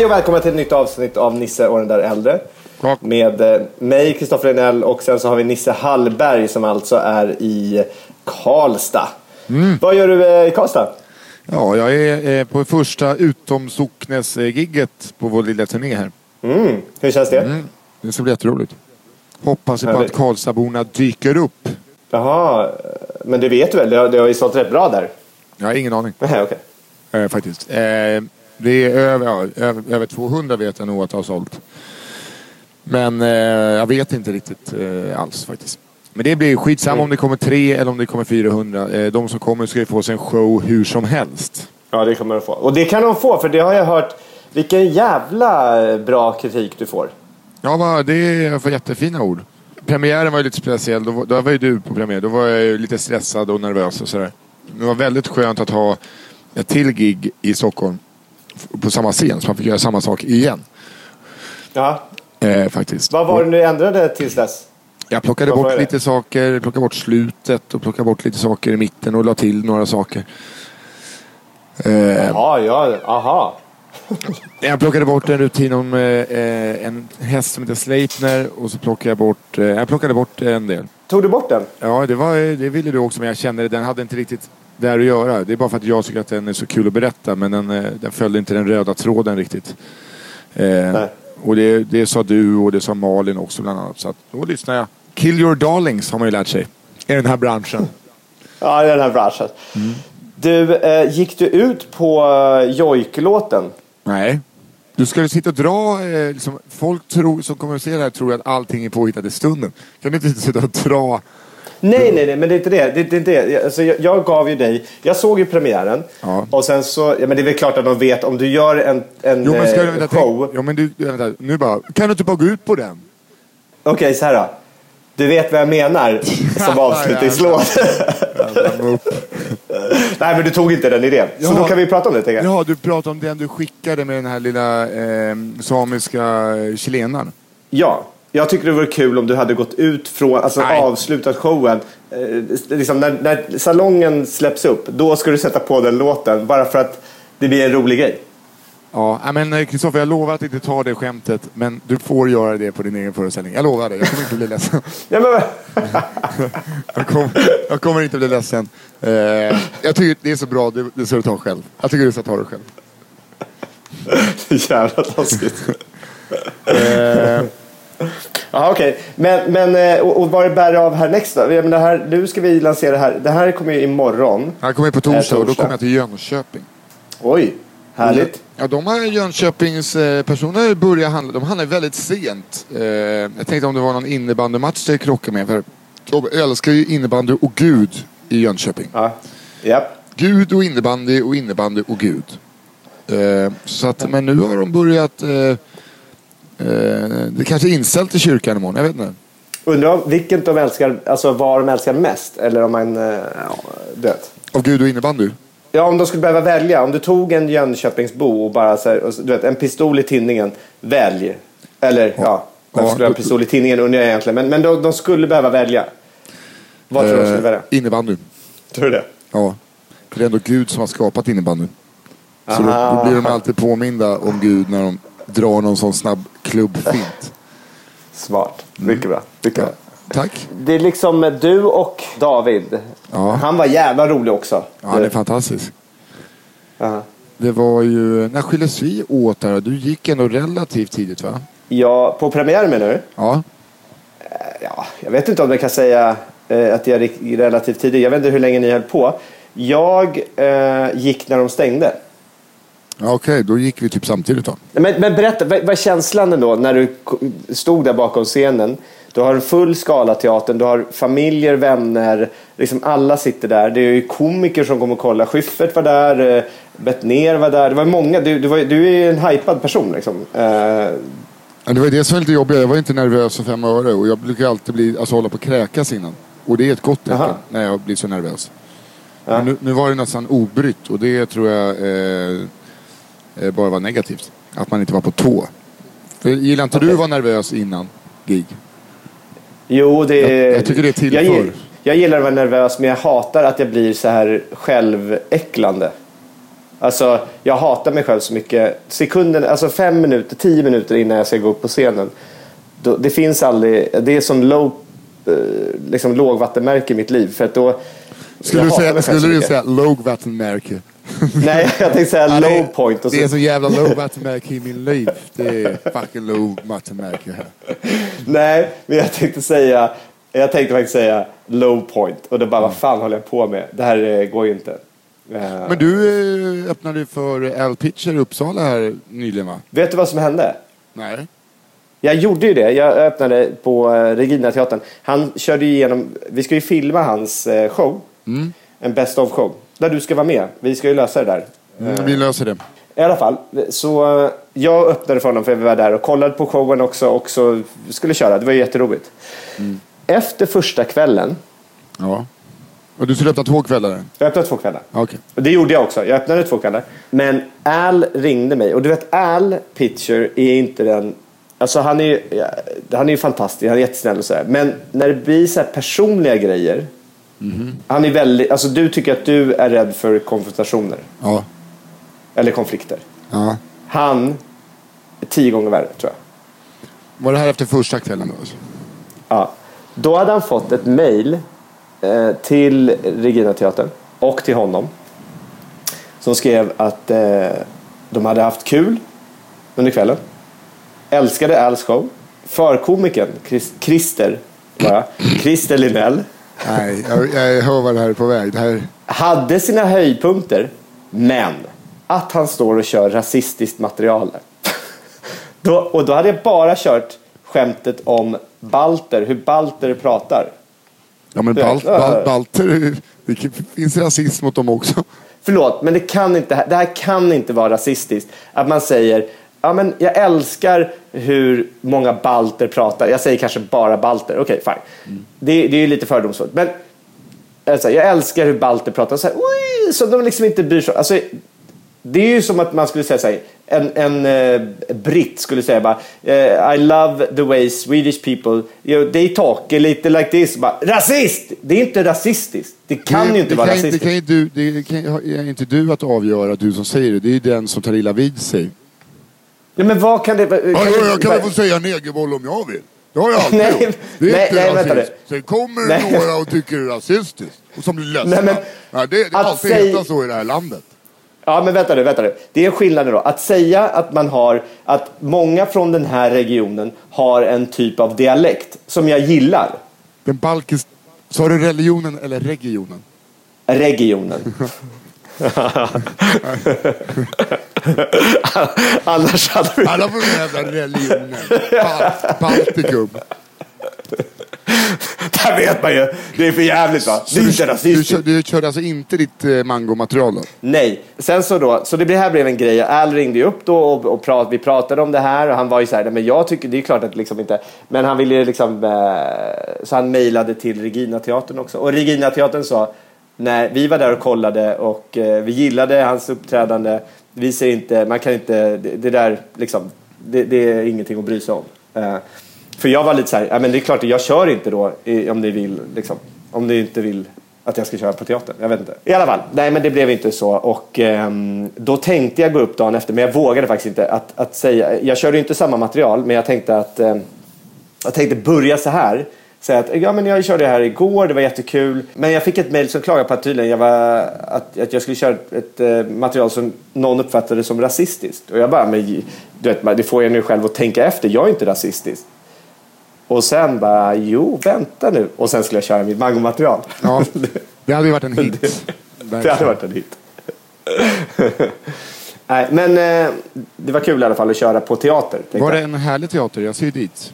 Hej och välkomna till ett nytt avsnitt av Nisse och den där äldre. Tack. Med eh, mig, Kristoffer Enell och sen så har vi Nisse Hallberg som alltså är i Karlstad. Vad gör du eh, i Karlstad? Ja, jag är eh, på första utomsocknes-gigget på vår lilla turné här. Mm. Hur känns det? Mm. Det ska bli jätteroligt. Hoppas på att Karlstadborna dyker upp. Jaha, men det vet du väl? Det har, det har ju sålt rätt bra där. Jag har ingen aning Nej, okej. eh, faktiskt. Eh, det är över, ja, över, över 200 vet jag nog att jag har sålt. Men eh, jag vet inte riktigt eh, alls faktiskt. Men det blir skitsamma om det kommer tre eller om det kommer 400. Eh, de som kommer ska ju få sig en show hur som helst. Ja, det kommer de få. Och det kan de få, för det har jag hört. Vilken jävla eh, bra kritik du får. Ja, det är för jättefina ord. Premiären var ju lite speciell. Då, var- då var ju du på premiär. Då var jag ju lite stressad och nervös och sådär. Det var väldigt skönt att ha ett till gig i Stockholm på samma scen. Så man fick göra samma sak igen. Ja. Eh, faktiskt. Vad var det du ändrade tills dess? Jag plockade vad bort lite saker. Plockade bort slutet och plockade bort lite saker i mitten och la till några saker. Eh, Ja, ja, aha. Jag plockade bort en rutin om eh, eh, en häst som heter Sleipner och så plockade jag bort... Eh, jag plockade bort en del. Tog du bort den? Ja, det, var, det ville du också, men jag kände att den hade inte riktigt där att göra. Det är bara för att jag tycker att den är så kul att berätta, men den, eh, den följde inte den röda tråden riktigt. Eh, och det, det sa du och det sa Malin också bland annat. Så att, då lyssnar jag. Kill your darlings har man ju lärt sig i den här branschen. Ja, i den här branschen. Du, eh, gick du ut på eh, Jojk-låten? Nej. Du ska ju sitta och dra... Eh, liksom, folk tror, som kommer att se det här tror att allting är påhittat i stunden. Kan du inte sitta och dra... Nej, nej, nej, men det är inte det. det, är inte det. Alltså, jag, jag gav ju dig, jag såg ju premiären Ja. och sen så, ja, men det är väl klart att de vet om du gör en, en Jo men ska du, eh, vänta, show. tänk, jo, men du, vänta, nu bara... Kan du inte bara gå ut på den? Okej, så här då. Du vet vad jag menar som avslutningslåt. nej, men du tog inte den idén. Så Ja. då kan vi prata om det, tänker jag. Ja, du pratar om den du skickade med den här lilla eh, samiska chilenaren. Ja, jag tycker det vore kul om du hade gått ut från, alltså Nej. avslutat showen. Eh, liksom när, när salongen släpps upp, då ska du sätta på den låten. Bara för att det blir en rolig grej. Ja, men eh, Kristoffer, jag lovar att inte ta det skämtet, men du får göra det på din egen föreställning. Jag lovar det, jag kommer inte bli ledsen. Ja, men, Jag, kom, jag kommer inte bli ledsen. Eh, jag tycker det är så bra, det, det ska du ta själv. Jag tycker du ska ta det själv. jävla taskigt. Eh, Ja, okej. Men, men eh, och, och vad det bär av härnäst då? Menar, det här, nu ska vi lansera det här. Det här kommer ju imorgon. jag kommer på torsdag och då kommer jag till Jönköping. Oj, härligt. Ja, de här Jönköpings eh, personer börjar handla, de handlar väldigt sent. Eh, jag tänkte om det var någon innebandymatch det krockade med. För de älskar ju innebandy och Gud i Jönköping. Ja. Ja. Gud och innebandy och innebandy och Gud. Eh, så att, men nu har de börjat... Eh, eh, det kanske är inställt i kyrkan imorgon, jag vet inte. Undrar vilket de älskar, alltså vad de älskar mest. Eller om man, eh, ja, vet. Av Gud och innebandy. Ja, om de skulle behöva välja. Om du tog en Jönköpingsbo och bara så här, och du vet, en pistol i tinningen. Välj. Eller ja, varför Ja, skulle jag ha en pistol i tinningen undrar jag egentligen. Men, men de, de skulle behöva välja. Vad tror du de skulle välja? Innebandy. Tror du det? Ja. För det är ändå Gud som har skapat innebandy. Så då, då blir de alltid påminda om Gud när de drar någon sån snabb klubbfint. Smart. Mycket bra. Mycket bra. Tack. Det är liksom du och David. Ja. Han var jävla rolig också. Ja, han är fantastisk. Ja. Det var ju... När skildes vi åt där? Du gick ändå relativt tidigt va? Ja, på premiären menar du? Ja. Ja, jag vet inte om jag kan säga eh, att jag gick relativt tidigt. Jag vet inte hur länge ni höll på. Jag eh, gick när de stängde. Ja Okej, då gick vi typ samtidigt då. Men, men berätta, vad, vad är känslan ändå när du stod där bakom scenen? Du har en full skala teatern, du har familjer, vänner, liksom alla sitter där. Det är ju komiker som kommer och kollar. Schyffert var där, eh, Bettner var där. Det var många. Du, du, var, du är en hypad person liksom. Ja, det var det som var lite jobbigt. Jag var inte nervös för fem öre och jag brukar alltid bli, alltså, hålla på att kräkas innan. Och det är ett gott tecken när jag blir så nervös. Men nu, nu var det nästan obrytt och det tror jag eh, bara var negativt. Att man inte var på tå. För gillar inte du Okej. att vara nervös innan gig? jo, det Jag- jag tycker det tillför. Jag, gill- jag gillar att vara nervös, men jag hatar att jag blir så här själväcklande. Alltså, jag hatar mig själv så mycket. Sekunden, alltså fem minuter, tio minuter innan jag ska gå upp på scenen. Då, det finns aldrig, det är som low, eh, liksom lågvattenmärke i mitt liv. För att då, Skulle du, säga, skulle du mycket. säga lågvattenmärke? Nej, jag tänkte säga Ja, det low point. Och så, Det är så jävla lågvattenmärke i min liv. Det är fucking lågvattenmärke här. Nej, men jag tänkte säga, jag tänkte faktiskt säga low point. Och då bara, vad fan håller jag på med? Det här eh, går ju inte. Eh, Men du eh, öppnade för Al Pitcher i Uppsala här nyligen va? Vet du vad som hände? Nej. Jag gjorde ju det. Jag öppnade på Regina teatern. Han körde igenom, vi ska ju filma hans show. En best of show. Där du ska vara med. Vi ska ju lösa det där. Mm, vi löser det. I alla fall, så eh, jag öppnade för honom för jag var där och kollade på showen också och så skulle köra. Det var jätteroligt. Efter första kvällen, Ja. Och du skulle öppna två kvällar? jag öppnade två kvällar. Okej. Och det gjorde jag också. Jag öppnade två kvällar. Men Al ringde mig. Och du vet, Al Pitcher är inte den... Alltså han är ju han är ju fantastisk. Han är jättesnäll och sådär. Men när det blir så personliga grejer. Han är väldigt... Alltså du tycker att du är rädd för konfrontationer. Ja. Eller konflikter. ja. Han är tio gånger värre, tror jag. Var det här efter första kvällen då? alltså? Ja. Då hade han fått ett mail eh, till Regina Teatern och till honom. Som skrev att eh, de hade haft kul under kvällen. Älskade Als show. Förkomikern Chris, Christer, bara, Christer Linell Nej, jag, jag hör vad det här är på väg. Det här... hade sina höjdpunkter, men att han står och kör rasistiskt material. då, och då hade jag bara kört skämtet om balter, hur balter pratar. Ja men Ja. bal, bal, balter, det finns rasism mot dem också. Förlåt, men det, kan inte, det här kan inte vara rasistiskt. Att man säger, ja men jag älskar hur många balter pratar. Jag säger kanske bara balter, okej fine. Det, det är ju lite fördomsfullt. Men alltså, jag älskar hur balter pratar. Så här, Oj, som de liksom inte bryr sig alltså, Det är ju som att man skulle säga så här, en, en eh, britt skulle säga bara eh, I love the way Swedish people, you know, they talk a little like this. Bara, rasist! Det är inte rasistiskt. Det kan det, ju inte vara rasistiskt. Det kan ju du, det kan, är inte du att avgöra, du som säger det. Det är ju den som tar illa vid sig. Nej, men vad kan det... Kan Ja, ja, jag kan väl få säga negerboll om jag vill. Det har jag alltid Nej, gjort. Det är nej, inte nej, vänta rasism. nu. Sen kommer Nej. några och tycker det är rasistiskt. Och som blir ledsna. Nej, men ja, det, det alltid säg- så i det här landet. Ja, men vänta nu, vänta nu. Det är skillnaden då. Att säga att man har, att många från den här regionen har en typ av dialekt som jag gillar. Den balkisk... Sa du religionen eller regionen? Regionen. Annars hade vi... Alla får jävla religionen. Bal Baltikum. Där vet man ju. Det är för jävligt va? Det är inte Du, kör, rasistiskt. du körde alltså inte ditt eh, mangomaterial då? Nej. Sen så då, så det här blev en grej. Al ringde ju upp då och, och prat, vi pratade om det här och han var ju så här, "Nej, men jag tycker, det är klart att liksom inte, men han ville ju liksom, eh, så han mejlade till Regina Teatern också. Och Regina Teatern sa, när vi var där och kollade och eh, vi gillade hans uppträdande. Vi ser inte, man kan inte, det, det där liksom, det, det är ingenting att bry sig om. Eh, för jag var lite så här, ja men det är klart, jag kör inte då i- om ni vill liksom. Om ni inte vill att jag ska köra på teatern. Jag vet inte. I alla fall, nej men det blev inte så. Och eh, då tänkte jag gå upp dagen efter, men jag vågade faktiskt inte att, att säga. Jag körde ju inte samma material, men jag tänkte att ehm, jag tänkte börja så här. Säga att ja, men jag körde det här igår, det var jättekul. Men jag fick ett mejl som klagade på att tydligen jag, var, att, att jag skulle köra ett eh, material som någon uppfattade som rasistiskt. Och jag bara, men du vet, det får jag nu själv att tänka efter. Jag är inte rasistisk. Och sen bara, jo, vänta nu. Och sen skulle jag köra mitt mangomaterial. Ja, det hade ju varit en hit. Det hade varit en hit. Nej, men eh, det var kul i alla fall att köra på teater. Var det en härlig teater? Jag ser ju dit.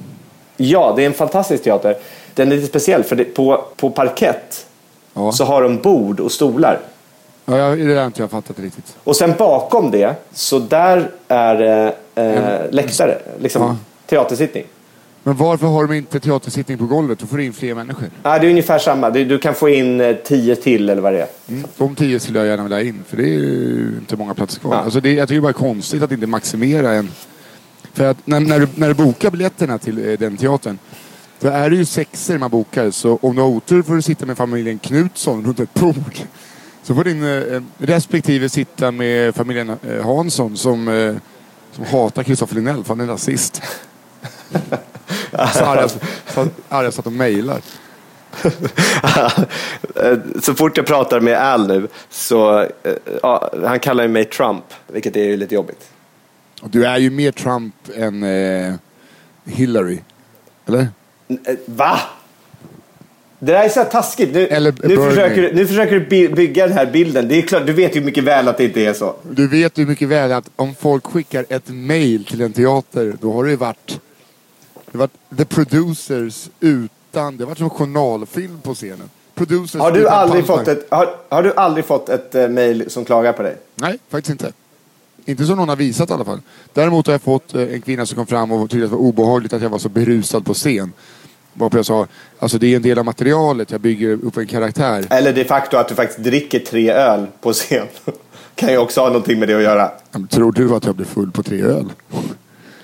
Ja, det är en fantastisk teater. Den är lite speciell för det, på, på parkett Ja. så har de bord och stolar. Ja, jag, det har inte jag fattat riktigt. Och sen bakom det, så där är det eh, läktare. Liksom Ja. teatersittning. Men varför har de inte teatersittning på golvet? Då får du in fler människor. Ja, det är ungefär samma. Du, du kan få in eh, tio till eller vad det är. Mm. De tio skulle jag gärna vilja in, för det är ju inte många platser kvar. Ja. Alltså det, jag tycker bara det är konstigt att inte maximera en... För att när, när, du, när du bokar biljetterna till eh, den teatern, då är det ju sexer man bokar. Så om du har otur får du sitta med familjen Knutsson runt ett bord. Så får din eh, respektive sitta med familjen eh, Hansson som, eh, som hatar Kristoffer Linnell för han är rasist. så arga, så arga så att de mejlar. Så fort jag pratar med Al nu så eh, ja, han kallar ju mig Trump, vilket är ju lite jobbigt. Du är ju mer Trump än eh, Hillary. Eller? Eh, Va? Det där är så taskigt. Nu, nu, försöker, du- nu försöker du by- bygga den här bilden. Det är klart, du vet ju mycket väl att det inte är så. Du vet ju mycket väl att om folk skickar ett mail till en teater, då har det ju varit, det varit the producers utan, det har varit som en journalfilm på scenen. Producers Har du aldrig fått ett, har, har du aldrig fått ett eh, mail som klagar på dig? Nej, faktiskt inte. Inte som någon har visat i alla fall. Däremot har jag fått eh, en kvinna som kom fram och tyckte att det var obehagligt att jag var så berusad på scen. Varpå jag sa, alltså det är en del av materialet, jag bygger upp en karaktär. Eller de facto att du faktiskt dricker tre öl på scen. kan ju också ha någonting med det att göra. Men Tror du att jag blir full på tre öl?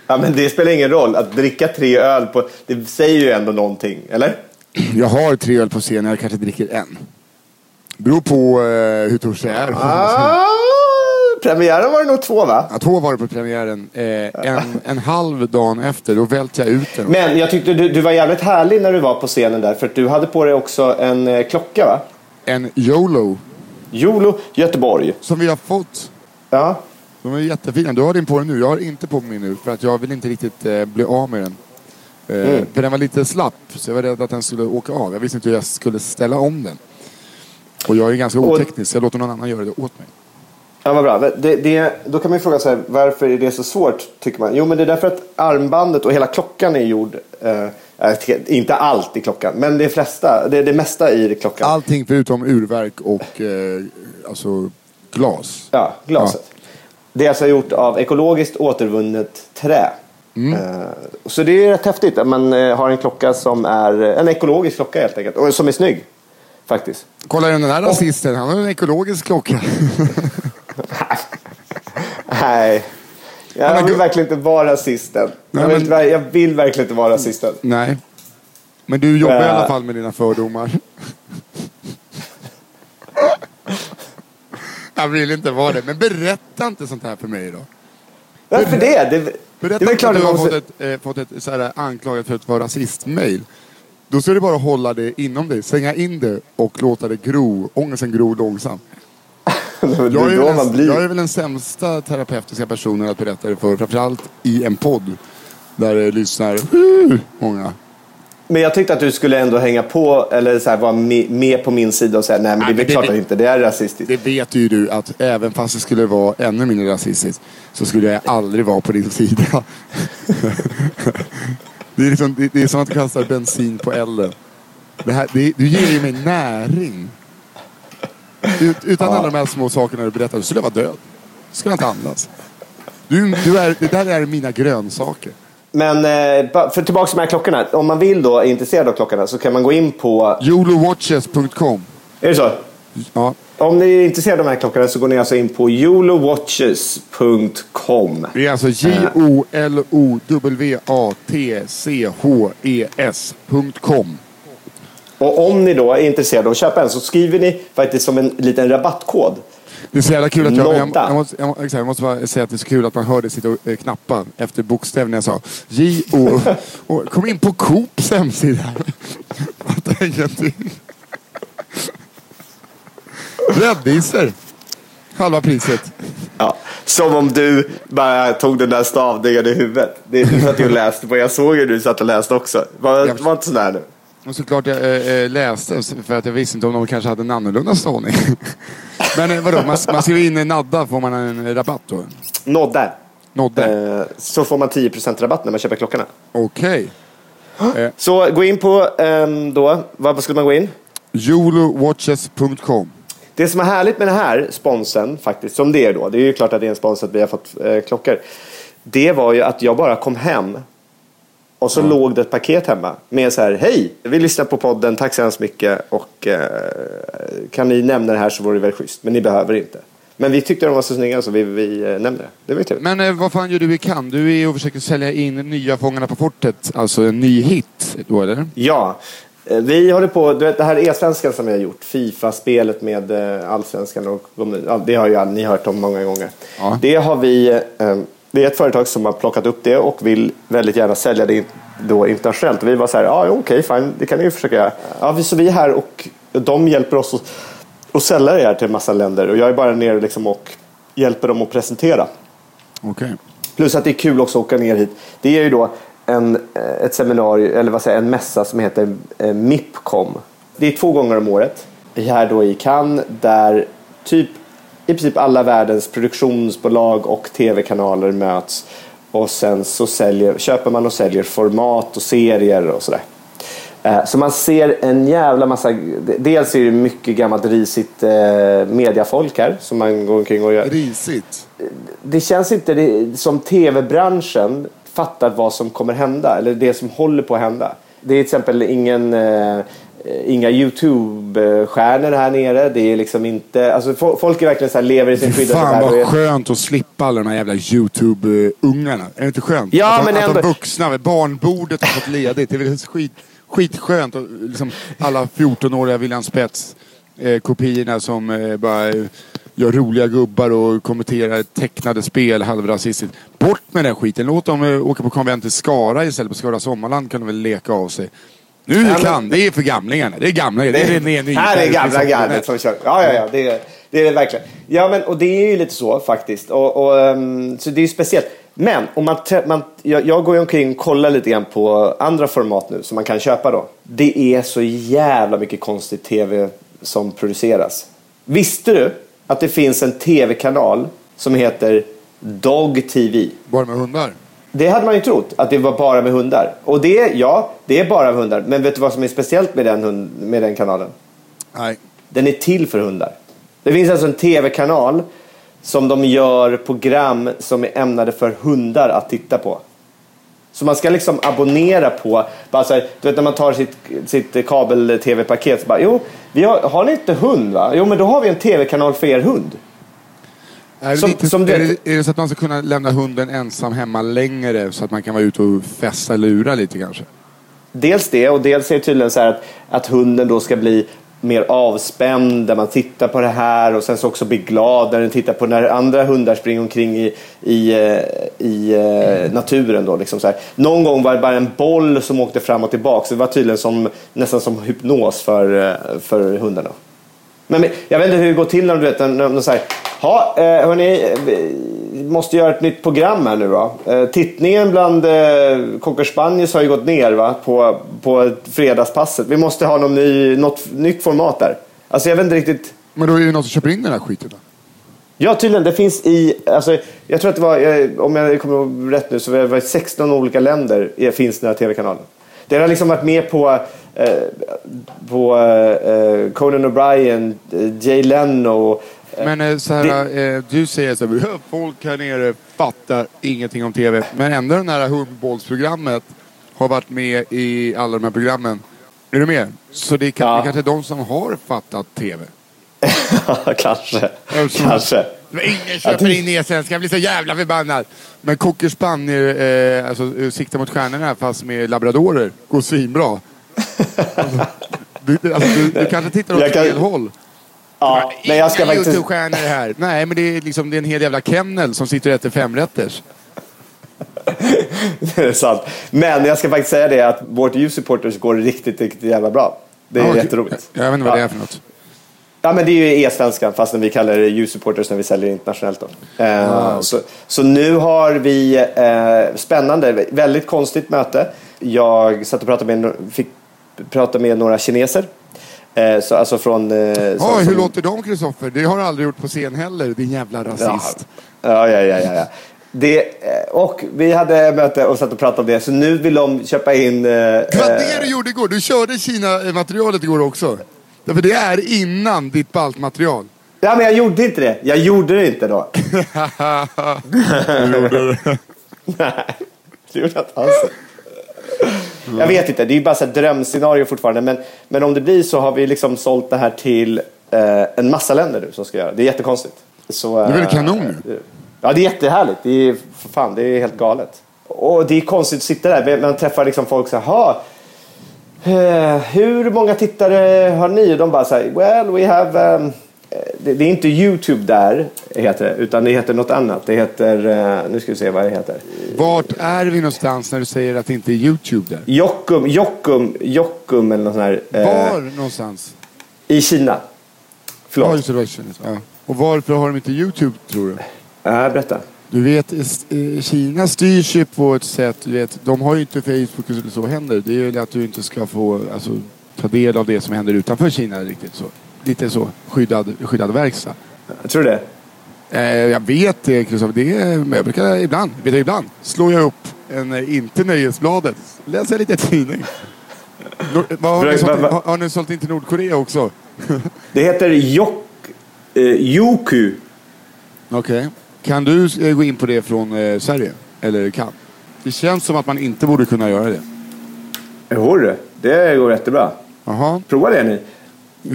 Ja, men det spelar ingen roll. Att dricka tre öl på... Det säger ju ändå någonting, eller? Jag har tre öl på scen, jag kanske dricker en. Beror på eh, hur törstig jag är. Ah, premiären var det nog två, va? Ja, två var det på premiären. Eh, en, en halv dagen efter, då välte jag ut den. Men jag tyckte du, du var jävligt härlig när du var på scenen där. För att du hade på dig också en eh, klocka, va? En YOLO, Jolo, Göteborg. som vi har fått. Ja. De är jättefina. Du har din på den nu. Jag har inte på mig nu, för att jag vill inte riktigt eh, bli av med den. Eh, Mm. För den var lite slapp, så jag var rädd att den skulle åka av. Jag visste inte hur jag skulle ställa om den. Och jag är ganska Och- oteknisk, så jag låter någon annan göra det åt mig. Ja, vad bra. Det, det, då kan man ju fråga sig varför är det så svårt, tycker man? Jo, men det är därför att armbandet och hela klockan är gjord, eh, inte allt i klockan, men det flesta, det, det mesta i klockan. Allting förutom urverk och eh, alltså glas. Ja, glaset. Det är alltså gjort av ekologiskt återvunnet trä. Mm. Eh, Så det är rätt häftigt att man eh, har en klocka som är en ekologisk klocka helt enkelt. Och som är snygg. Faktiskt. Kolla den här rasisten, han har en ekologisk klocka. Nej. Jag men vill gu- verkligen inte vara rasisten. Nej, jag, vill, men- ver- jag vill verkligen inte vara rasisten. Nej. Men du jobbar i alla fall med dina fördomar. Jag vill inte vara det, men berätta inte sånt här för mig då. Varför det? Det, det Berätta är väl inte klart att du har man fått måste... ett, eh, fått ett så här, anklagat för att vara rasist-mail. Då är det bara hålla det inom dig, slänga in det och låta det gro. Ångesten gror långsamt. Jag är, då man blir... jag är väl den sämsta terapeutiska personen att berätta det för. Framförallt i en podd. Där det lyssnar många. Men jag tyckte att du skulle ändå hänga på eller så här, vara med, med på min sida och säga nej men det är väl klart att inte det är rasistiskt. Det vet ju du att även fast det skulle vara ännu mindre rasistiskt så skulle jag aldrig vara på din sida. det, är liksom, det, det är som att du kastar bensin på elden. Det här, det, du ger ju mig näring. Ut, utan alla de här små sakerna du berättar så skulle jag vara död. skulle jag inte andas. Du, du är, det där är mina grönsaker. Men eh, för tillbaka till de här klockorna. Om man vill då, är intresserad av klockorna så kan man gå in på... Yolowatches.com Är det så? Ja, Om ni är intresserade av de här klockorna så går ni alltså in på yolowatches.com. det är alltså J-O-L-O-W-A-T-C-H-E-S.com Och om ni då är intresserade av att köpa en så skriver ni faktiskt som en liten rabattkod. Det är så jävla kul att jag, jag, jag, måste, jag, exakt, jag måste bara säga att det är så kul att man hörde sitta och eh, knappa efter bokstäverna jag sa. J, O, och kom in på Coops hemsida. Fattar ingenting. Räddiser. Halva priset. Ja. Som om du bara tog den där stavningen i huvudet. Det du satt ju och läste på. Jag såg ju du satt och läste också. Var, var inte sådär nu. Och såklart jag eh, eh, läste för att jag visste inte om de kanske hade en annorlunda stavning. Men eh, vadå, man, man skriver in Nadda får man en rabatt då? Nodde. Nodde? Eh, så får man 10% rabatt när man köper klockorna. Okej. Så gå in på ehm, då, vad skulle man gå in? Jolowatches.com Det som är härligt med den här sponsen faktiskt, som det är då, det är ju klart att det är en spons att vi har fått eh, klockor. Det var ju att jag bara kom hem och så låg det ett paket hemma med så här, hej, vi lyssnar på podden, tack så hemskt mycket och eh, kan ni nämna det här så vore det väl schysst, men ni behöver inte. Men vi tyckte de var så snygga så vi, vi eh, nämnde det. Det var ju trevligt. Men eh, vad fan gör du i Cannes? Du är och försöker sälja in nya Fångarna på fortet, alltså en ny hit då eller? Ja, eh, vi håller på, du vet det här e-svenskan som vi har gjort, Fifa-spelet med eh, allsvenskan och ja, det har ju ni hört om många gånger. Ja. Det har vi, det är ett företag som har plockat upp det och vill väldigt gärna sälja det då internationellt. Vi var så här, ja okej fine, det kan ni ju försöka göra. Ja, så vi är här och de hjälper oss att, att sälja det här till en massa länder och jag är bara nere liksom och hjälper dem att presentera. Okej. Plus att det är kul också att åka ner hit. Det är ju då en, eh, ett seminarium, eller vad säger en mässa som heter eh, MIPCOM. Det är två gånger om året. Här då i Cannes där typ i princip alla världens produktionsbolag och tv-kanaler möts. Och sen så säljer, köper man och säljer format och serier och sådär. Eh, Så man ser en jävla massa, dels är det mycket gammalt risigt eh, mediafolk här som man går omkring och gör Risigt. det känns inte det, som tv-branschen fattar vad som kommer hända eller det som håller på att hända. Det är till exempel ingen, eh, inga YouTube-stjärnor här nere. Det är liksom inte, alltså fo- folk är verkligen så här, lever i sin skyddade fan värld. vad är- skönt att slippa alla de här jävla YouTube-ungarna. Är det inte skönt? Ja, att, de- men att de ändå- vuxna, barnbordet har fått ledigt. Det är väl skit, skitskönt. Och liksom alla 14-åriga William Spets eh, kopiorna som eh, bara eh, gör roliga gubbar och kommenterar tecknade spel halvrasistiskt. Bort med den skiten. Låt dem eh, åka på konvent till Skara istället. På Skara Sommarland kan de väl leka av sig. Nu men- kan, det är för gamlingarna. Det är gamlingar. Det är, det är, här är gamla gardet som kör. Ja, ja, ja. Det är det, är det verkligen. Ja, men och det är ju lite så faktiskt. Och, och, ehm, så det är ju speciellt. Men om man, man, jag, jag går ju omkring och kollar lite grann på andra format nu som man kan köpa då. Det är så jävla mycket konstig tv som produceras. Visste du att det finns en tv-kanal som heter Dog TV? Bara med hundar. Det hade man ju trott, att det var bara med hundar. Och det, ja, det är bara med hundar. Men vet du vad som är speciellt med den, hund, med den kanalen? Nej. Den är till för hundar. Det finns alltså en tv-kanal som de gör program som är ämnade för hundar att titta på. Så man ska liksom abonnera på, bara så här, du vet när man tar sitt, sitt kabel-tv-paket så bara, jo, vi har, har ni inte hund va? Jo men då har vi en tv-kanal för er hund. Är det, Som- lite, som du är, det, är det så att man ska kunna lämna hunden ensam hemma längre så att man kan vara ute och fästa lura lite kanske? Dels det och dels är det tydligen så här att, att hunden då ska bli mer avspänd när man tittar på det här och sen så också bli glad när den tittar på när andra hundar springer omkring i, i, eh, i eh, naturen. Då, liksom så här. Någon gång var det bara en boll som åkte fram och tillbaka så det var tydligen som, nästan som hypnos för, eh, för hundarna. Men jag vet inte hur det går till när du vet, när de säger Ja, eh, hörni, vi måste göra ett nytt program här nu då. Eh, Tittningen bland eh, Cocker Spaniels har ju gått ner va? På, på fredagspasset. Vi måste ha någon ny, något nytt format där. Alltså jag vet inte riktigt. Men då är det någon som köper in den här skiten då? Ja, tydligen. Det finns i, alltså, jag tror att det var, om jag kommer ihåg rätt nu, så var det 16 olika länder finns den här tv-kanalen. Den har liksom varit med på, på eh, Conan O'Brien, eh, Jay Leno. eh, Men eh, så här, eh, du säger så här, "Ja, folk här nere fattar ingenting om TV. Men ändå det här hundbollsprogrammet har varit med i alla de här programmen. Är du med? Så det är kan, Ja. det kanske de som har fattat TV. kanske. Eftersom- Kanske. Ingen köper in e-svenska, jag blir så jävla förbannad. Men Cocker Spaniel, eh, alltså eh, sikta mot stjärnorna fast med labradorer, går svinbra. Du, du, alltså, du, du kanske tittar åt Jag kan- fel håll. Ja, men jag ska faktiskt... Youtube-stjärnor här. Nej, men det är, liksom, det är en hel jävla kennel som sitter och äter femrätters. Det är sant. Men jag ska faktiskt säga det att vårt U-supporters går riktigt, riktigt jävla bra. Det är Ja, jätteroligt. Jag vet inte vad det Ja. är för något. Ja, men det är ju e-svenskan fast vi kallar det U-supporters när vi säljer internationellt. Då. Eh, Ah, okej. så, så nu har vi, eh, spännande, väldigt konstigt möte. Jag satt och pratade med, no- fick prata med några kineser. Eh, så, alltså från... Eh, som- hur som- låter de Kristoffer? Det har du aldrig gjort på scen heller, din jävla rasist. Ja, ja, ja. ja, ja. Det, eh, och vi hade möte och satt och pratade om det. Så nu vill de köpa in... Eh, Det eh, det du gjorde igår. Du körde Kina-materialet igår också. Därför det är innan ditt baltmaterial. Ja, men jag gjorde inte det. Jag gjorde det inte då. Nej, det gjorde jag inte alls. Jag vet inte, det är ju bara så här drömscenario fortfarande. Men, men om det blir så har vi liksom sålt det här till eh, en massa länder nu som ska göra. Det är jättekonstigt. Så, Det är väl eh, kanon Ja, det är jättehärligt. Det är, fan, det är helt galet. Och det är konstigt att sitta där. Man träffar liksom folk så här, "Ha, eh, hur många tittare har ni? Och de bara så här, well we have... Um, det, det är inte YouTube där, heter det, utan det heter något annat. Det heter, eh, nu ska vi se vad det heter. Vart är vi någonstans när du säger att det inte är Youtube där? Jockum, Jockum, Jockum eller något sånt här. eh, Var någonstans? I Kina. Ja, Förlåt. Kina. ja. Och varför har de inte Youtube tror du? Äh, berätta. Du vet, eh, Kina styrs ju på ett sätt, du vet, de har ju inte Facebook eller så händer. Det är ju att du inte ska få alltså, ta del av det som händer utanför Kina riktigt så. Lite så, skyddad, skyddad verkstad. Jag tror det. Eh, jag vet det, Kristoffer. Det är, men jag brukar ibland, vet du, ibland slår jag upp en, eh, inte Nöjesbladet, läser lite tidning. Nor- vad, har, ni sålt, har, har ni sålt in till Nordkorea också? Det heter Jok, eh, Yoku. Okej. Kan du eh, gå in på det från eh, Sverige? Eller kan? Det känns som att man inte borde kunna göra det. Jo, du, det går jättebra. Jaha. Prova det ni.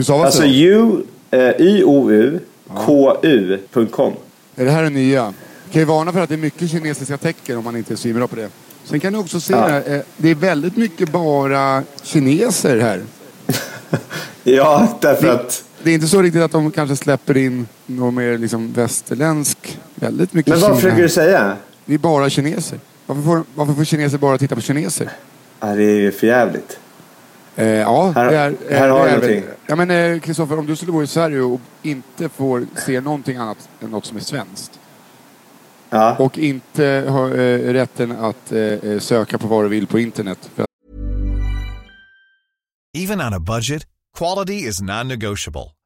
Stavas Alltså det då? U, eh, Y-O-U, K-U.com. Är det här det nya? Kan ju varna för att det är mycket kinesiska tecken om man inte är svinbra på det. Sen kan du också se, Ja. eh, det är väldigt mycket bara kineser här. Ja, därför Det, att... det är inte så riktigt att de kanske släpper in någon mer liksom västerländsk. Väldigt mycket Men vad Kina försöker du säga? Det är bara kineser. Varför får, varför får kineser bara titta på kineser? Ja, det är ju för jävligt. Eh, ja, Här- det är, eh, här har det är någonting. Ja men eh, Kristoffer, om du skulle bo i Sverige och inte får se någonting annat än något som är svenskt. Ja. Och inte ha eh, rätten att eh, eh, söka på vad du vill på internet. För att Even on a budget, quality is non-negotiable.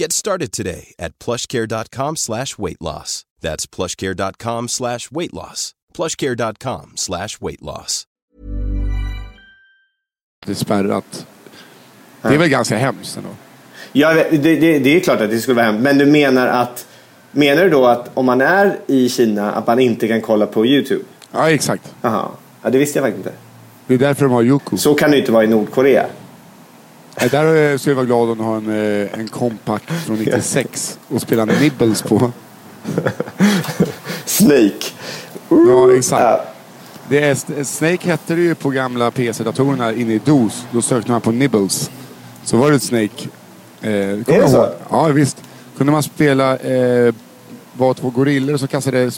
Get started today at plushcare.com slash weight loss. That's plushcare.com slash weight loss. plushcare.com slash weight loss. det är spärrat. Det är väl ganska hemskt ändå. Ja, det, det, det är klart att det skulle vara hemskt. Men du menar att... Menar du då att om man är i Kina att man inte kan kolla på YouTube? Ja, exakt. Jaha. Ja, det visste jag faktiskt inte. Det är därför de har Yoku. Så kan det inte vara i Nordkorea. Nej, Där skulle jag vara glad om de har en, eh, en compact från 96 och spela Nibbles på. Snake. Ja, exakt. Det är, Snake hette det ju på gamla PC-datorerna inne i DOS. Då sökte man på Nibbles. Så var det Snake. Eh, är det så? Ja, visst. Kunde man spela, eh, var två gorillor som kastade eh,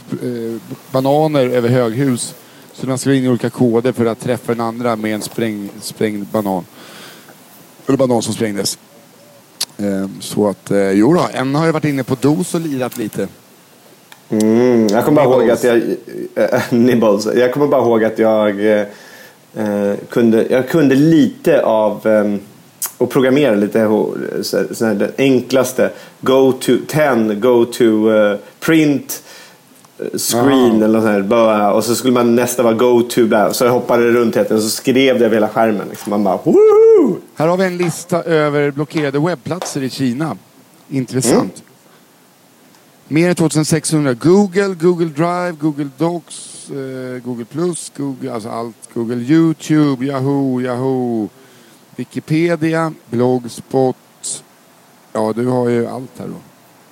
bananer över höghus. Så man skrev in olika koder för att träffa den andra med en spräng, sprängd banan. Eller banan som sprängdes. Eh, så att, eh, jo då, en har ju varit inne på DOS och lirat lite. Mm, jag kommer bara ihåg att jag... Äh, nibbles. Jag kommer bara ihåg att jag äh, kunde, jag kunde lite av äh, och programmera lite så, så här, det enklaste. Go to 10, go to print screen eller något sånt här, Och så skulle man nästa vara go to där. Så jag hoppade runt helt och så skrev det över hela skärmen. Liksom. Man bara Woohoo! Här har vi en lista över blockerade webbplatser i Kina. Intressant. Mm. Mer än 2600. Google, Google Drive, Google Docs, eh, Google Plus, Google, alltså allt. Google YouTube, Yahoo, Yahoo, Wikipedia, Blogspot. Ja, du har ju allt här då.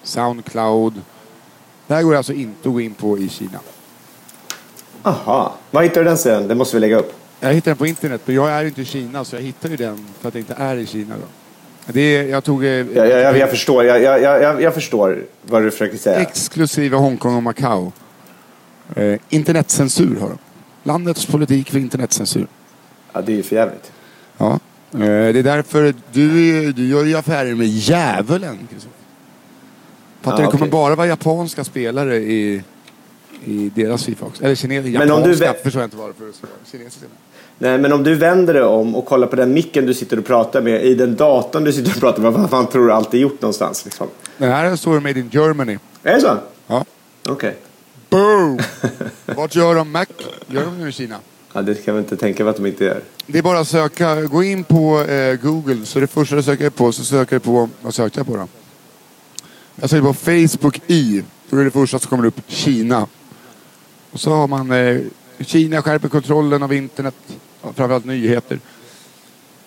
Soundcloud. Det här går alltså inte att gå in på i Kina. Aha. Var hittar du den sen? Det måste vi lägga upp. Jag hittade den på internet, men jag är ju inte i Kina så jag hittar ju den för att jag inte är i Kina då. Det är, jag tog... Eh, ja, ja, jag, jag, förstår, jag, jag, jag, förstår vad du försöker säga. Exklusive Hongkong och Macao. Eh, internetcensur har de. Landets politik för internetcensur. Ja, det är ju för jävligt. Ja. Eh, det är därför du, du gör ju affärer med djävulen. Fattar ja, det kommer bara vara japanska spelare i, i deras Fifa också. Eller kines, japanska, Men om du... förstår jag inte varför. Kinesiska. Nej, men om du vänder dig om och kollar på den micken du sitter och pratar med i den datorn du sitter och pratar med, vad fan tror du allt är gjort någonstans? Liksom? Den här står Made in Germany. Är det så? Ja. Okej. Okay. Boom! Vart gör de Mac? Gör de nu i Kina? Ja, det kan jag inte tänka mig att de inte gör. Det är bara att söka. Gå in på eh, Google. Så det första du söker på så söker du på... Vad sökte jag på då? Jag söker på Facebook i. Då är det första som kommer upp Kina. Och så har man eh, Kina skärper kontrollen av internet framförallt nyheter.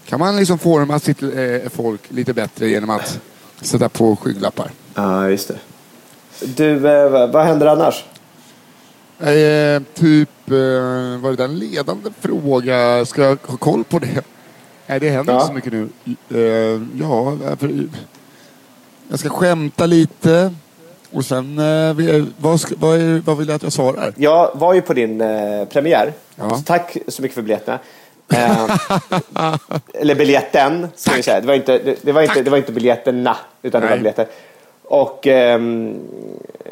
Kan man liksom forma sitt eh, folk lite bättre genom att sätta på skygglappar. Ja, just det. Du, eh, vad händer annars? Eh, typ, eh, var det en ledande fråga? Ska jag ha koll på det? Nej, det händer ja. inte så mycket nu. Eh, ja, för, jag ska skämta lite. Och sen, eh, vad, ska, vad, är, vad vill du att jag svarar? Jag var ju på din eh, premiär. Ja. tack så mycket för biljetterna. Eh, eller biljetten, ska vi säga. Det var inte, det, det var inte, det var inte biljetterna, utan Nej. det var biljetter. Och ehm,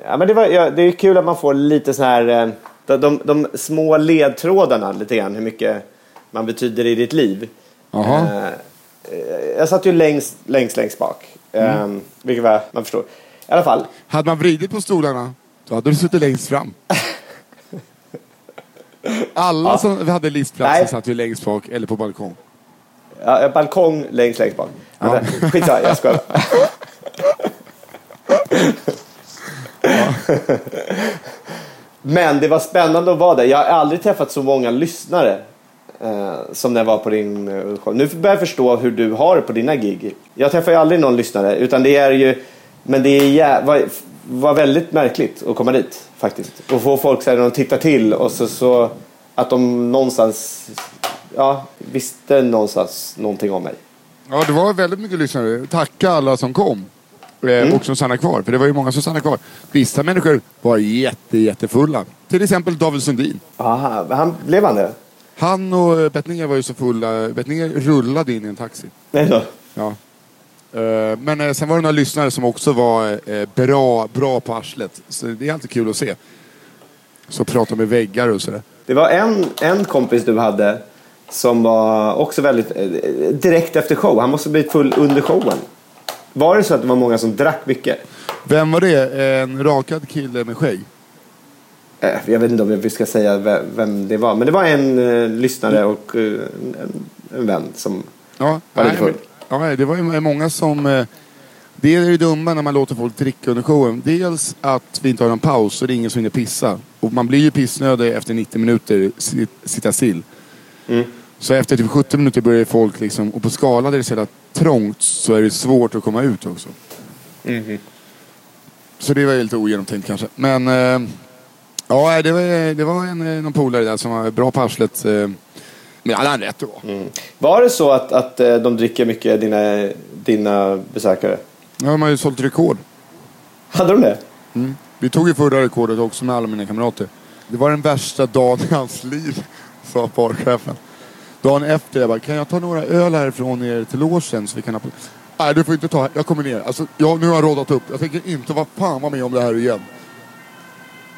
ja, men det, var, ja, det är kul att man får lite så här, eh, de, de, de, små ledtrådarna lite grann, hur mycket man betyder i ditt liv. Eh, jag satt ju längst, längst, längst bak. Mm. Eh, vilket var, man förstår. I alla fall. Hade man vridit på stolarna, då hade du suttit längst fram. Alla ja. som hade listplatser satt ju längst bak eller på balkong. Ja, balkong längst längst bak. Ja. Skitsamma, jag skojar. Men det var spännande att vara där. Jag har aldrig träffat så många lyssnare som när jag var på din eh, show. Nu börjar jag förstå hur du har det på dina gig. Jag träffar ju aldrig någon lyssnare utan det är ju men det är jä- var, var väldigt märkligt att komma dit faktiskt. Och få folk så här, de tittar till och så, så att de någonstans ja, visste någonstans någonting om mig. Ja, det var väldigt mycket lyssnare. Tacka alla som kom. Eh, mm. Och som stannade kvar. För det var ju många som stannade kvar. Vissa människor var jätte, jättefulla. Till exempel David Sundin. Aha, han, blev han det? Han och Bettner var ju så fulla. Bettner rullade in i en taxi. Nej då. Ja. Eh, men eh, sen var det några lyssnare som också var eh, bra, bra på arslet. Så det är alltid kul att se. Så prata med väggar och sådär. Det var en, en kompis du hade som var också väldigt direkt efter show. Han måste blivit full under showen. Var det så att det var många som drack mycket? Vem var det? En rakad kille med skägg? Jag vet inte om vi ska säga vem det var. Men det var en lyssnare och en, en vän som ja, var lite full. Ja, det var ju många som... Eh, det är det dumma när man låter folk dricka under showen. Dels att vi inte har någon paus och det är ingen som hinner pissa. Och man blir ju pissnödig efter 90 minuter sitta still. Mm. Så efter typ 70 minuter börjar folk liksom... Och på skala där det är så jävla trångt så är det svårt att komma ut också. Mm. Så det var lite ogenomtänkt kanske. Men... Eh, Ja, det var, det var en, eh, någon polare där som var bra på arslet. eh, Men han hade rätt då. Var det så att, att eh, de dricker mycket, dina, dina besökare? Ja, de har ju sålt rekord. Hade de det? Vi tog ju förra rekordet också med alla mina kamrater. Det var den värsta dagen i hans liv, sa barchefen. Dagen efter, jag bara, kan jag ta några öl härifrån er till logen så vi kan. Nej, du får inte ta, jag kommer ner. Alltså, jag, nu har jag rådat upp. Jag tänker inte vara fan vara med om det här igen.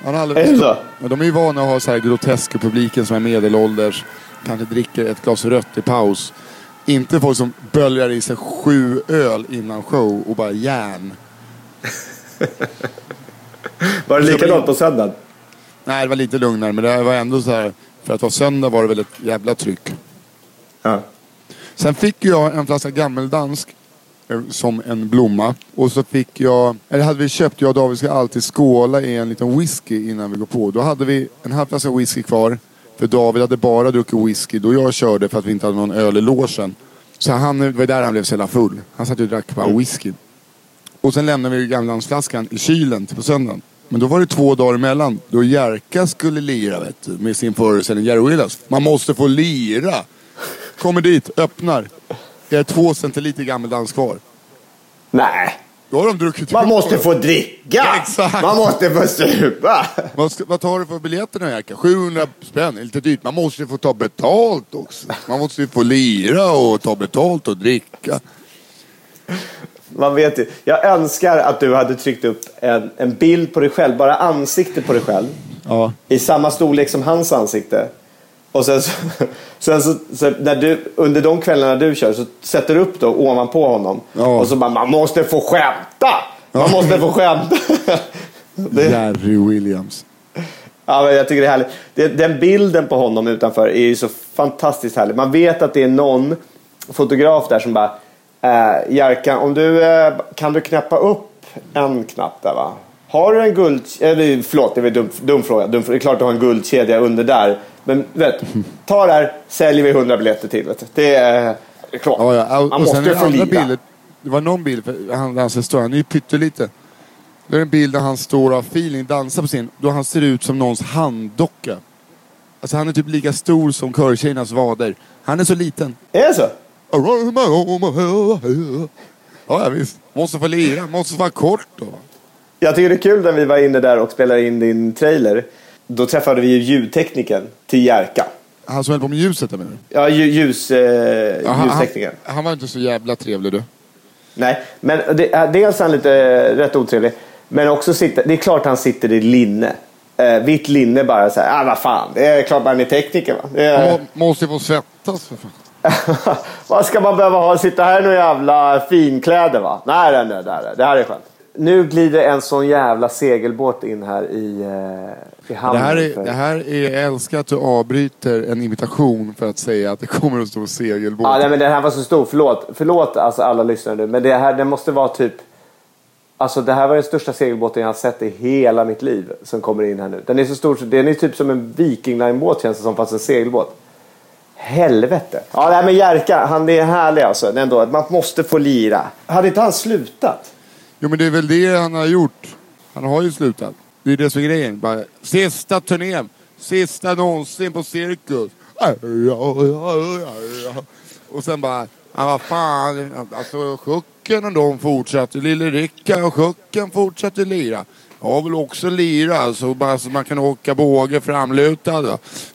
Han har aldrig... Är det så? Ja, de är ju vana att ha så här groteska publiken som är medelålders. Kanske dricker ett glas rött i paus. Inte folk som böljar i sig sju öl innan show och bara järn. Var det likadant på söndagen? Nej, det var lite lugnare men det var ändå så här. För att vara söndag var det väl ett jävla tryck. Ja. Sen fick jag en flaska gammeldansk Eh, som en blomma. Och så fick jag, eller hade vi köpt, jag och David ska alltid skåla i en liten whisky innan vi går på. Då hade vi en halv flaska whisky kvar. För David hade bara druckit whisky då jag körde för att vi inte hade någon öl i logen. Så han, det var där han blev så jävla full. Han satt ju och drack bara whisky. Och sen lämnade vi Gamlandsflaskan i kylen till på söndagen. Men då var det två dagar emellan då Jerka skulle lira vet du, med sin föreställning Jerry Willis. Man måste få lira. Kommer dit, öppnar. Det är två centiliter gammeldans kvar. Nej. Då har de druckit Man upp måste få dricka! Exakt. Man måste få supa! Vad, ska, vad tar du för biljetterna Jerka? 700 spänn, lite dyrt. Man måste ju få ta betalt också. Man måste ju få lira och ta betalt och dricka. Man vet ju. Jag önskar att du hade tryckt upp en, en bild på dig själv, bara ansikte på dig själv. Ja. I samma storlek som hans ansikte. Och sen, så, sen så, så när du, under de kvällarna du kör så sätter du upp då ovanpå honom. Ja. Och så bara, man måste få skämta! Man måste få skämta! det, Jerry Williams. ja, men jag tycker det är härligt. Det, den bilden på honom utanför är ju så fantastiskt härlig. Man vet att det är någon fotograf där som bara, eh, Jerka, om du, eh, kan du knäppa upp en knapp där va? Har du en guld... Eller, förlåt, det en dum, dum fråga. Dum, det är klart du har en guldkedja under där. Men vet, ta det här, säljer vi 100 biljetter till. Vet. Det är klart. Ja, ja. Man måste det få lida. Det var någon bild, för han, hans restaurang, han är ju pytteliten. Det är en bild där han står och har feeling, dansar på scen. Då han ser ut som någons handdocka. Alltså han är typ lika stor som körtjejernas vader. Han är så liten. Är det så? Ja, ja visst. Måste få lira, måste vara kort då. Jag tycker det är kul när vi var inne där och spelade in din trailer. Då träffade vi ju ljudteknikern till Jerka. Han som höll på med ljuset där menar du? Ja, lju- ljus, eh, Ja, han, han, ljusteknikern. han var inte så jävla trevlig du. Nej, men det, är- dels är han lite eh, rätt otrevlig. Men också sitter, det är klart han sitter i linne. Eh, vitt linne bara så här, ah, vad fan, det är klart man är tekniker va. Det är, Han må- måste ju få svettas för fan. vad ska man behöva ha, sitta här i några jävla finkläder va? Nej, nej, nej, nej, nej, det här är skönt. Nu glider en sån jävla segelbåt in här i, eh, i Det hamnen. här, är, det här är, jag älskar att du avbryter en imitation för att säga att det kommer att stå segelbåt. Ja, nej, men den här var så stor. Förlåt, förlåt alltså alla lyssnare nu. Men det här det måste vara typ... Alltså det här var den största segelbåten jag har sett i hela mitt liv. Som kommer in här nu. Den är så stor den är typ som en Viking Line-båt känns det som fast en segelbåt. Helvete. Ja, det här med Jerka, han är härlig alltså. Ändå. Man måste få lira. Hade inte han slutat? Jo men det är väl det han har gjort. Han har ju slutat. Det är det som är grejen. Bara, sista turnén. Sista någonsin på Cirkus. Och sen bara, ja vad fan. Alltså Schucken och de fortsatte. Lille Ricka och Schucken fortsatte lira. Jag vill också lira, alltså, bara så man kan åka båge framlutad.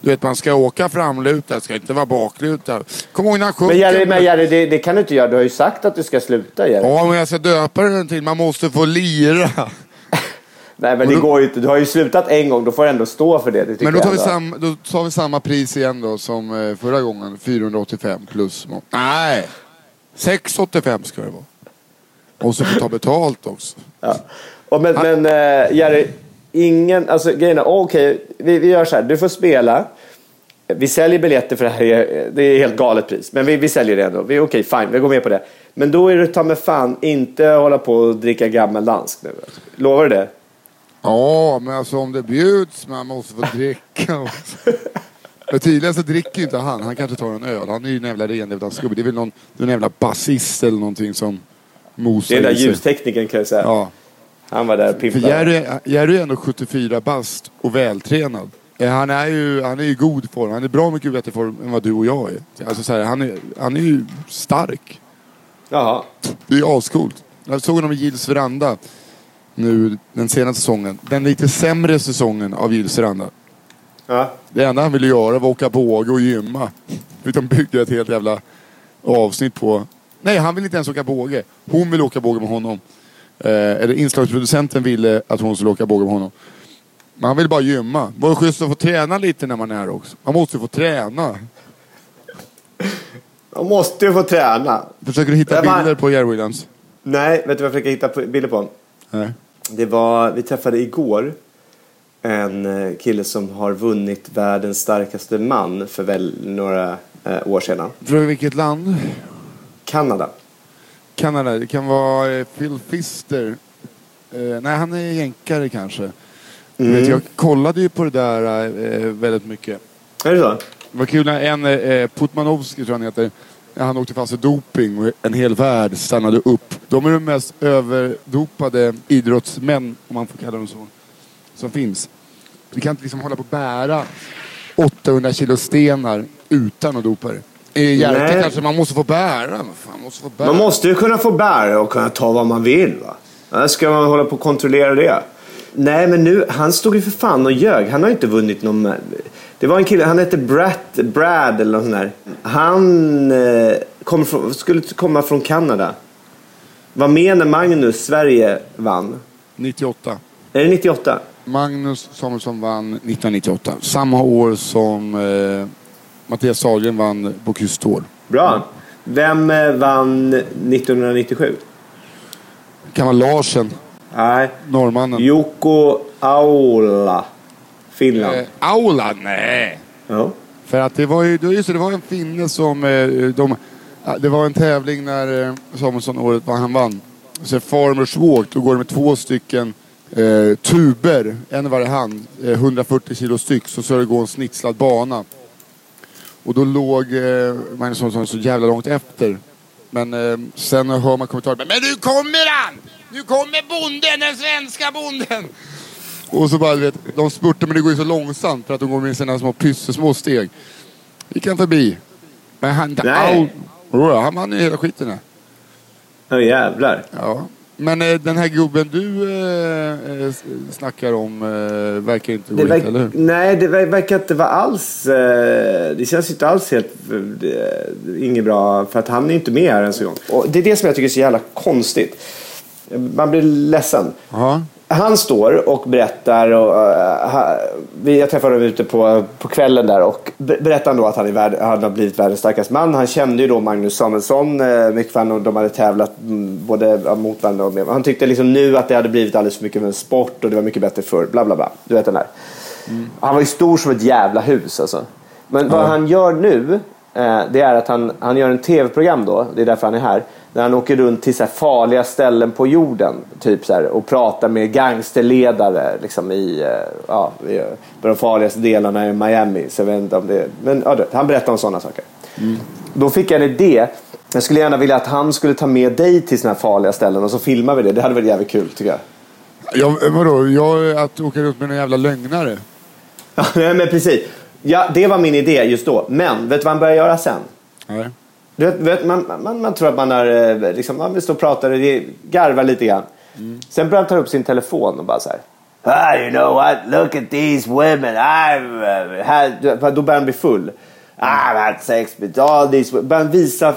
Du vet, man ska åka framlutad, ska inte vara baklutad. Kom ihåg när. Men Jerry, men Jerry det, det kan du inte göra. Du har ju sagt att du ska sluta Jerry. Ja, men jag ska döpa den till Man måste få lira. Nej, men det går ju inte. Du har ju slutat en gång. Då får du ändå stå för det. det Men då tar, vi sam, då tar vi samma pris igen då som eh, förra gången. 485 plus moms. Nej! 685 ska det vara. Och så får ta betalt också. Ja. Och men, men uh, Jerry, ingen, alltså grejen är, okej, vi, vi gör så här, du får spela. Vi säljer biljetter för det här, är- det är helt galet pris. Men vi, vi säljer det ändå. Vi, okej, fine, vi går med på det. Men då är det ta med fan inte hålla på och dricka gammeldansk nu. Lovar du det? Ja, men alltså om det bjuds, man måste få dricka också. Men tydligen så dricker ju inte han. Han kanske tar en öl. Han är ju en jävla renlevnadsgubbe. Det är väl någon, någon jävla basist eller någonting som Det mosar är den där ljustekniken kan jag säga. Ja. Han var där och pimpade. Jerry, Jerry är ändå 74 bast och vältränad. Eh, Han är ju han är i god form. Han är bra mycket bättre form än vad du och jag är. Alltså så här, han, är han är ju stark. Jaha. Det är ascoolt. Jag såg honom i Gills veranda nu den senaste säsongen. Den lite sämre säsongen av Gills veranda. Ja. Det enda han ville göra var åka båge och gymma. Utan bygga ett helt jävla avsnitt på... Nej, han ville inte ens åka båge. Hon ville åka båge med honom. Eh, eller inslagsproducenten ville att hon skulle åka båge med honom. Men han ville bara gymma. Var schysst att få träna lite när man är här också. Man måste ju få träna. Man måste ju få träna. Försöker du hitta bara- bilder på Jerry Williams? Nej, vet du vad jag försöker hitta bilder på? Nej. Det var, vi träffade igår en eh, kille som har vunnit världens starkaste man för väl några eh, år sedan. Från vilket land? Kanada. Kanada. Det kan vara eh, Phil Fister. Eh, nej, han är jänkare kanske. Mm. Vet, jag kollade ju på det där eh, väldigt mycket. Är det så? Det var kul när en, eh, Putmanovski tror jag han heter, när han åkte fast för doping och en hel värld stannade upp. De är de mest överdopade idrottsmän, om man får kalla dem så, som finns. Vi kan inte liksom hålla på och bära 800 kilo stenar utan att dopa det. I Jerka Nej. kanske man måste få bära. Fan, man måste få bära. Man måste ju kunna få bära och kunna ta vad man vill. Va? Annars ska man hålla på och kontrollera det. Nej, men nu, han stod ju för fan och ljög. Han har ju inte vunnit någon... Det var en kille, han hette Brad, Brad eller något sånt där. Han eh, kom från, skulle komma från Kanada. Var med när Magnus, Sverige, vann. 98. Är det 98? Magnus Samuelsson vann 1998. Samma år som eh, Mattias Sahlgren vann på Kustår. Bra. Vem eh, vann 1997? Kan vara Larsen, Nej. norrmannen. Joko Aula. Finland. Eh, Aula? Nej. Ja. För att det var ju, just det, det var en finne som, eh, de, ja, det var en tävling när eh, Samuelsson året var han vann. Så Farmers Walk, då går det med två stycken eh, tuber, en i varje hand, eh, 140 kilo styck, så ska det gå en snitslad bana. Och då låg eh, Magnus Samuelsson så jävla långt efter. Men eh, sen hör man kommentarer. Men nu kommer han! Nu kommer bonden, den svenska bonden! Och så bara, du vet, de spurtar men det går ju så långsamt för att de går med sina små pyssesmå steg. Gick han förbi. Men han, Nej. Au, Jo, han vann ju hela skiten. Åh jävlar. Ja. Men eh, den här gubben du eh, eh, snackar om eh, verkar inte Det gå verk- eller hur? nej, det ver- verkar inte vara alls... Eh, det känns inte alls helt... Eh, inget bra, för att han är inte med här ens en gång. Och det är det som jag tycker är så jävla konstigt. Man blir ledsen. Ja. Han står och berättar, och, vi- jag träffade honom ute på, på kvällen där och be- berättar då att han, är värld, han har blivit världens starkaste man. Han kände ju då Magnus Samuelsson eh, mycket fan och de hade tävlat mm, både mot varandra och med. Han tyckte liksom nu att det hade blivit alldeles för mycket av en sport och det var mycket bättre förr. Bla bla bla. Du vet den där. Han var ju stor som ett jävla hus alltså. Men vad han gör nu, det är att han, han gör en tv-program då, det är därför han är här. När han åker runt till så farliga ställen på jorden. Typ så här, och pratar med gangsterledare liksom i, eh, ja, i eh, de farligaste delarna i Miami. Så jag inte om det, men ja, han berättar om sådana saker. Då fick jag en idé. Jag skulle gärna vilja att han skulle ta med dig till sådana här farliga ställen och så filmar vi det. Det hade varit jävligt kul tycker jag. Ja, vadå? Jag, att åka runt med en jävla lögnare? Ja, men precis. Ja, det var min idé just då. Men vet du vad han börjar göra sen? Nej. Du vet, vet, man, man, man tror att man har, eh, liksom, man vill stå och prata och garva lite grann. Sen börjar han ta upp sin telefon och bara så här. Ah, you know what? Look at these women. I've had... Då börjar han bli full. I've had sex with all these women. Börjar visa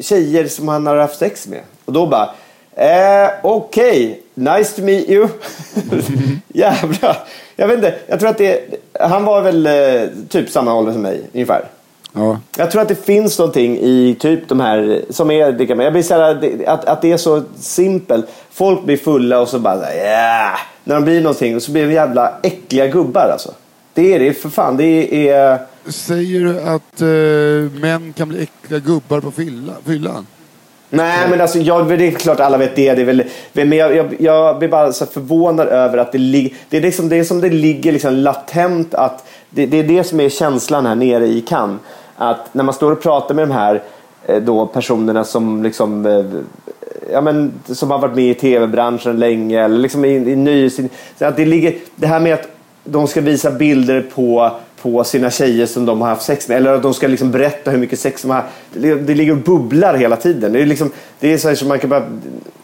tjejer som han har haft sex med. Och då bara... Eh, Okej, nice to meet you. Jävlar. Jag vet inte, jag tror att det... Han var väl eh, typ samma ålder som mig, ungefär. Ja. Jag tror att det finns någonting i typ de här som är jag blir så här, att, att det är så simpelt. Folk blir fulla och så bara här, yeah! När de blir någonting och så blir de jävla äckliga gubbar alltså. Det är det för fan. Det är... Säger du att eh, män kan bli äckliga gubbar på fylla, fyllan? Nej men alltså jag, det är klart alla vet det. det är väl, men jag, jag, jag blir bara så förvånad över att det ligger... Det är, liksom, det är som det ligger liksom latent att... Det, det är det som är känslan här nere i Cannes. Att när man står och pratar med de här eh, då personerna som liksom eh, ja, men, som har varit med i tv-branschen länge. Eller liksom i, i. Så att det, ligger, det här med att de ska visa bilder på, på sina tjejer som de har haft sex med. Eller att de ska liksom berätta hur mycket sex de har. Det, det ligger och bubblar hela tiden. Det är, liksom, det är så här som man kan bara...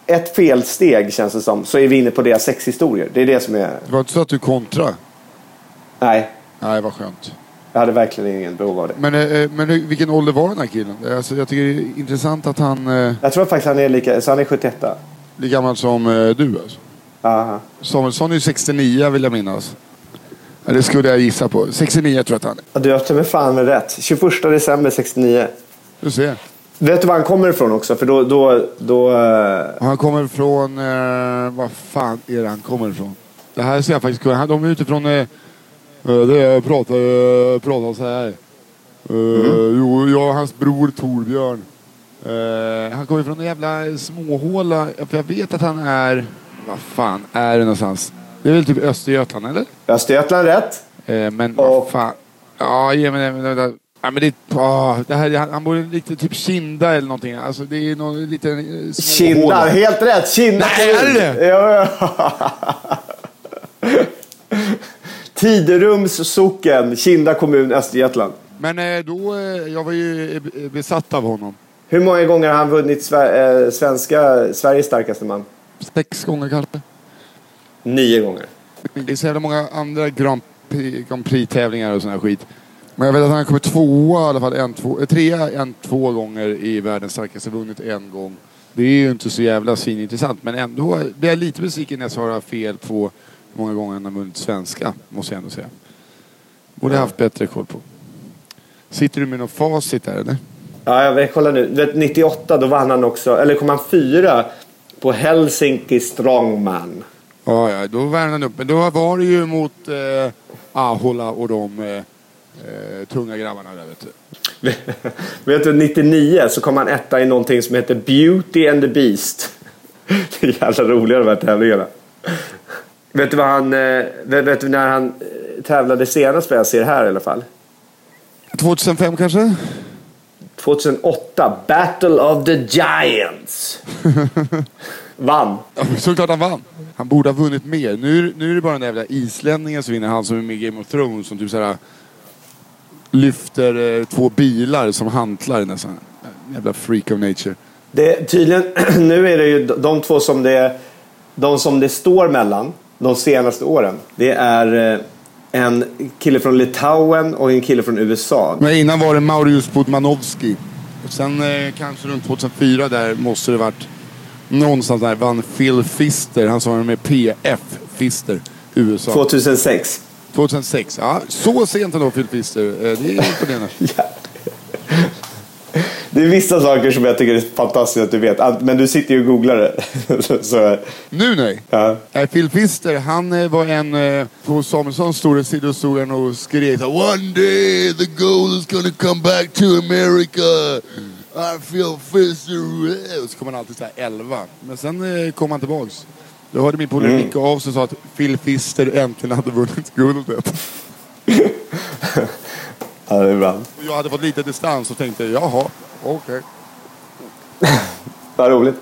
Ett felsteg känns det som, så är vi inne på deras sexhistorier. Det är det som är... Det var inte så att du kontra? Nej, Nej, vad skönt. jag hade verkligen ingen behov av det. Men, eh, men hur- vilken ålder var den här killen? Alltså, jag tycker det är intressant att han eh, Jag tror faktiskt han är lika... Så han är 71 är lika gammal som eh, du alltså. Aha. Samuelsson är ju 69 vill jag minnas. Ja, det skulle jag gissa på. 69 tror jag att han är. Ja, Du har till fan med rätt. 21 december 69. Du ser. Vet du var han kommer ifrån också? För då... då, då eh, han kommer från... Eh, vad fan är det han kommer ifrån? Det här ser jag faktiskt kunna. De är utifrån... Eh, eh, det jag pratar, eh, pratar så här. Eh, Jo, jag och hans bror Torbjörn. Han kommer från en jävla småhåla. För jag vet att han är... Vad fan är det någonstans? Det är väl typ Östergötland eller? Östergötland rätt. Eh, men Och- vad fan. Ja, ge mig det. Ja, men det, åh, det här, han, han bor lite typ Kinda eller någonting. Alltså det är någon liten eh. Kinda, helt rätt. Kinda Nej, är det? Ja, ja. Tiderums socken, Kinda kommun, Östergötland. Men eh, då, eh, jag var ju besatt av honom. Hur många gånger har han vunnit Sver- svenska, Sveriges starkaste man? Sex gånger kanske. Nio gånger. Det är så jävla många andra Grand Prix- Grand Prix-tävlingar och sån här skit. Men jag vet att han har kommit tvåa i alla fall, en, två, eh, trea en, två gånger i världens starkaste, vunnit en gång. Det är ju inte så jävla svinintressant, men ändå blir jag lite besviken när jag svarar fel på hur många gånger han har vunnit svenska, måste jag ändå säga. Borde jag haft bättre koll på. Sitter du med någon facit där eller? Ja, jag vet, kolla nu. Vet, 98 då vann han också, eller kom han fyra på Helsinki Strongman. Ja, ja, då värmde han upp. Men då var det ju mot eh, Ahola och de eh, eh, tunga grabbarna där vet du. Vet du, 99 så kom han etta i någonting som heter Beauty and the Beast. Det är jävla roliga de här tävlingarna. Vet du vad han... eh, Vet, du när han eh, tävlade senast vad jag ser här i alla fall? 2005 kanske? 2008, Battle of the Giants. Vann. Ja, såklart han vann. Han borde ha vunnit mer. Nu, nu är det bara den där jävla islänningen som vinner. Han som är med i Game of Thrones som typ såhär lyfter eh, två bilar som hantlar nästan. Jävla freak of nature. Det, tydligen, nu är det ju de två som det, de som det står mellan de senaste åren. Det är eh, en kille från Litauen och en kille från USA. Men innan var det Maurius Budmanovski. Sen eh, kanske runt 2004 där måste det varit någonstans där vann Phil Fister. Han som var med PF Fister, USA. 2006. 2006. Ja, så sent ändå Phil Fister. Eh, det är imponerande. Det är vissa saker som jag tycker är fantastiskt att du vet. Men du sitter ju och googlar det. Så- Nu nej. ja. Nej, Phil Fister, han eh, var en... Eh, på Samuelssons stora sida stod han och skrek One day the gold is gonna come back to America. I feel Fister. Och så kom han alltid så här 11. Men sen eh, kom han tillbaks. Då hörde min polare Micke av sig och sa att Phil Fister äntligen hade vunnit guldet. ja, det är bra. Och jag hade fått lite distans och tänkte, jaha, okej. Vad roligt.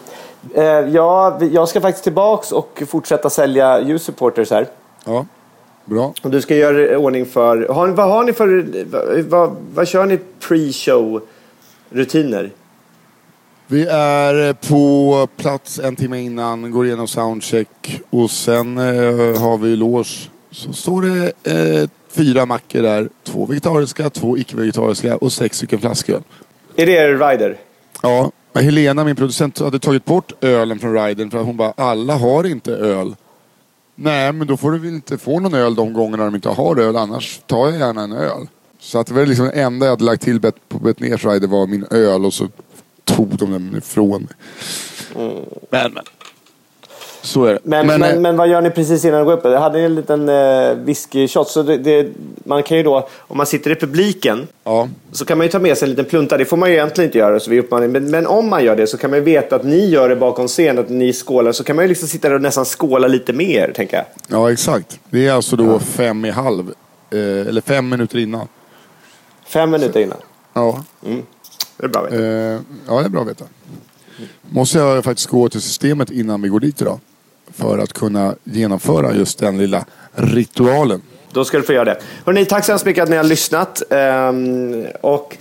Eh, ja, jag ska faktiskt tillbaks och fortsätta sälja U-supporters här. Ja, bra. Och du ska göra ordning för... Har, vad har ni för... Vad, vad, vad kör ni pre-show rutiner? Vi är eh, på plats en timme innan, går igenom soundcheck och sen eh, har vi lås. Så står det eh, fyra mackor där. Två vegetariska, två icke-vegetariska och sex stycken flasköl. Är det er rider? Ja, Helena, min producent, hade tagit bort ölen från riden för att hon bara, alla har inte öl. Nej, men då får du väl inte få någon öl de gångerna de inte har öl, annars tar jag gärna en öl. Så att det var liksom det enda jag hade lagt till bet- på Betnérs rider var min öl och så tog de den ifrån mig. Men, men. Så är det. Men, men, eh, men, vad gör ni precis innan ni går upp? Jag hade en liten eh, whisky-shot. Så det, det, man kan ju då, om man sitter i publiken, Ja. så kan man ju ta med sig en liten plunta. Det får man ju egentligen inte göra. Så vi uppmanar, men, men om man gör det så kan man ju veta att ni gör det bakom scen, att ni skålar. Så kan man ju liksom sitta där och nästan skåla lite mer, tänker jag. ja, exakt. Det är alltså då fem i halv. Eh, eller fem minuter innan. Fem minuter innan. Ja. Det är bra. Vet du. Eh, ja, det är bra att veta. måste jag faktiskt gå till systemet innan vi går dit idag. För att kunna genomföra just den lilla ritualen. Då ska du få göra det. Hörrni, tack så hemskt mycket att ni har lyssnat. Ehm, och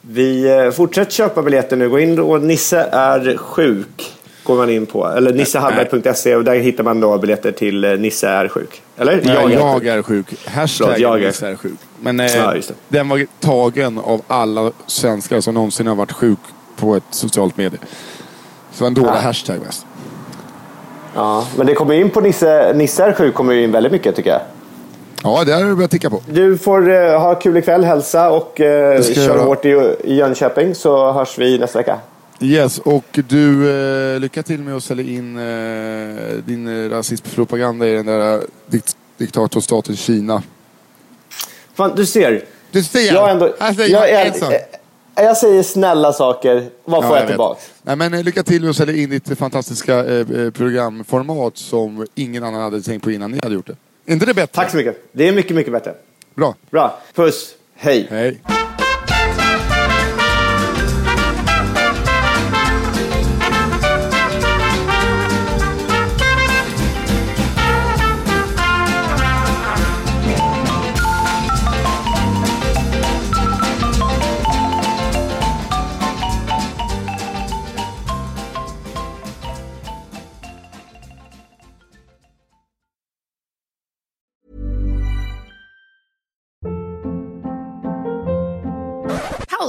vi eh, fortsätter köpa biljetter nu. Gå in och Nisse är sjuk. Går man in på. Eller nissehallberg.se och där hittar man då biljetter till eh, Nisse är sjuk. Eller? Nej, jag, sjuk. är sjuk. Hashtag jag är- Nisse är sjuk. Men eh, Ja, den var tagen av alla svenskar som någonsin har varit sjuk på ett socialt medie. Så en dålig Ah. hashtag mest. Ja, men det kommer in på Nisse, Nisse är sjuk kommer in väldigt mycket tycker jag. Ja, det har jag börjat ticka på. Du får eh, ha kul ikväll, hälsa och eh, jag kör hårt i, i Jönköping så hörs vi nästa vecka. Yes, och du, eh, lycka till med att sälja in eh, din eh, rasismpropaganda i den där eh, dikt diktatorstaten Kina. Fan, du ser. Du ser! Jag, ändå, säger jag, en sak. eh, jag säger snälla saker. Vad får jag, vet. tillbaka? Nej, men eh, lycka till med att sälja in ditt fantastiska eh, programformat som ingen annan hade tänkt på innan ni hade gjort det. Är inte det bättre? Tack så mycket. Det är mycket, mycket bättre. Bra. Bra. Puss. Hej. Hej.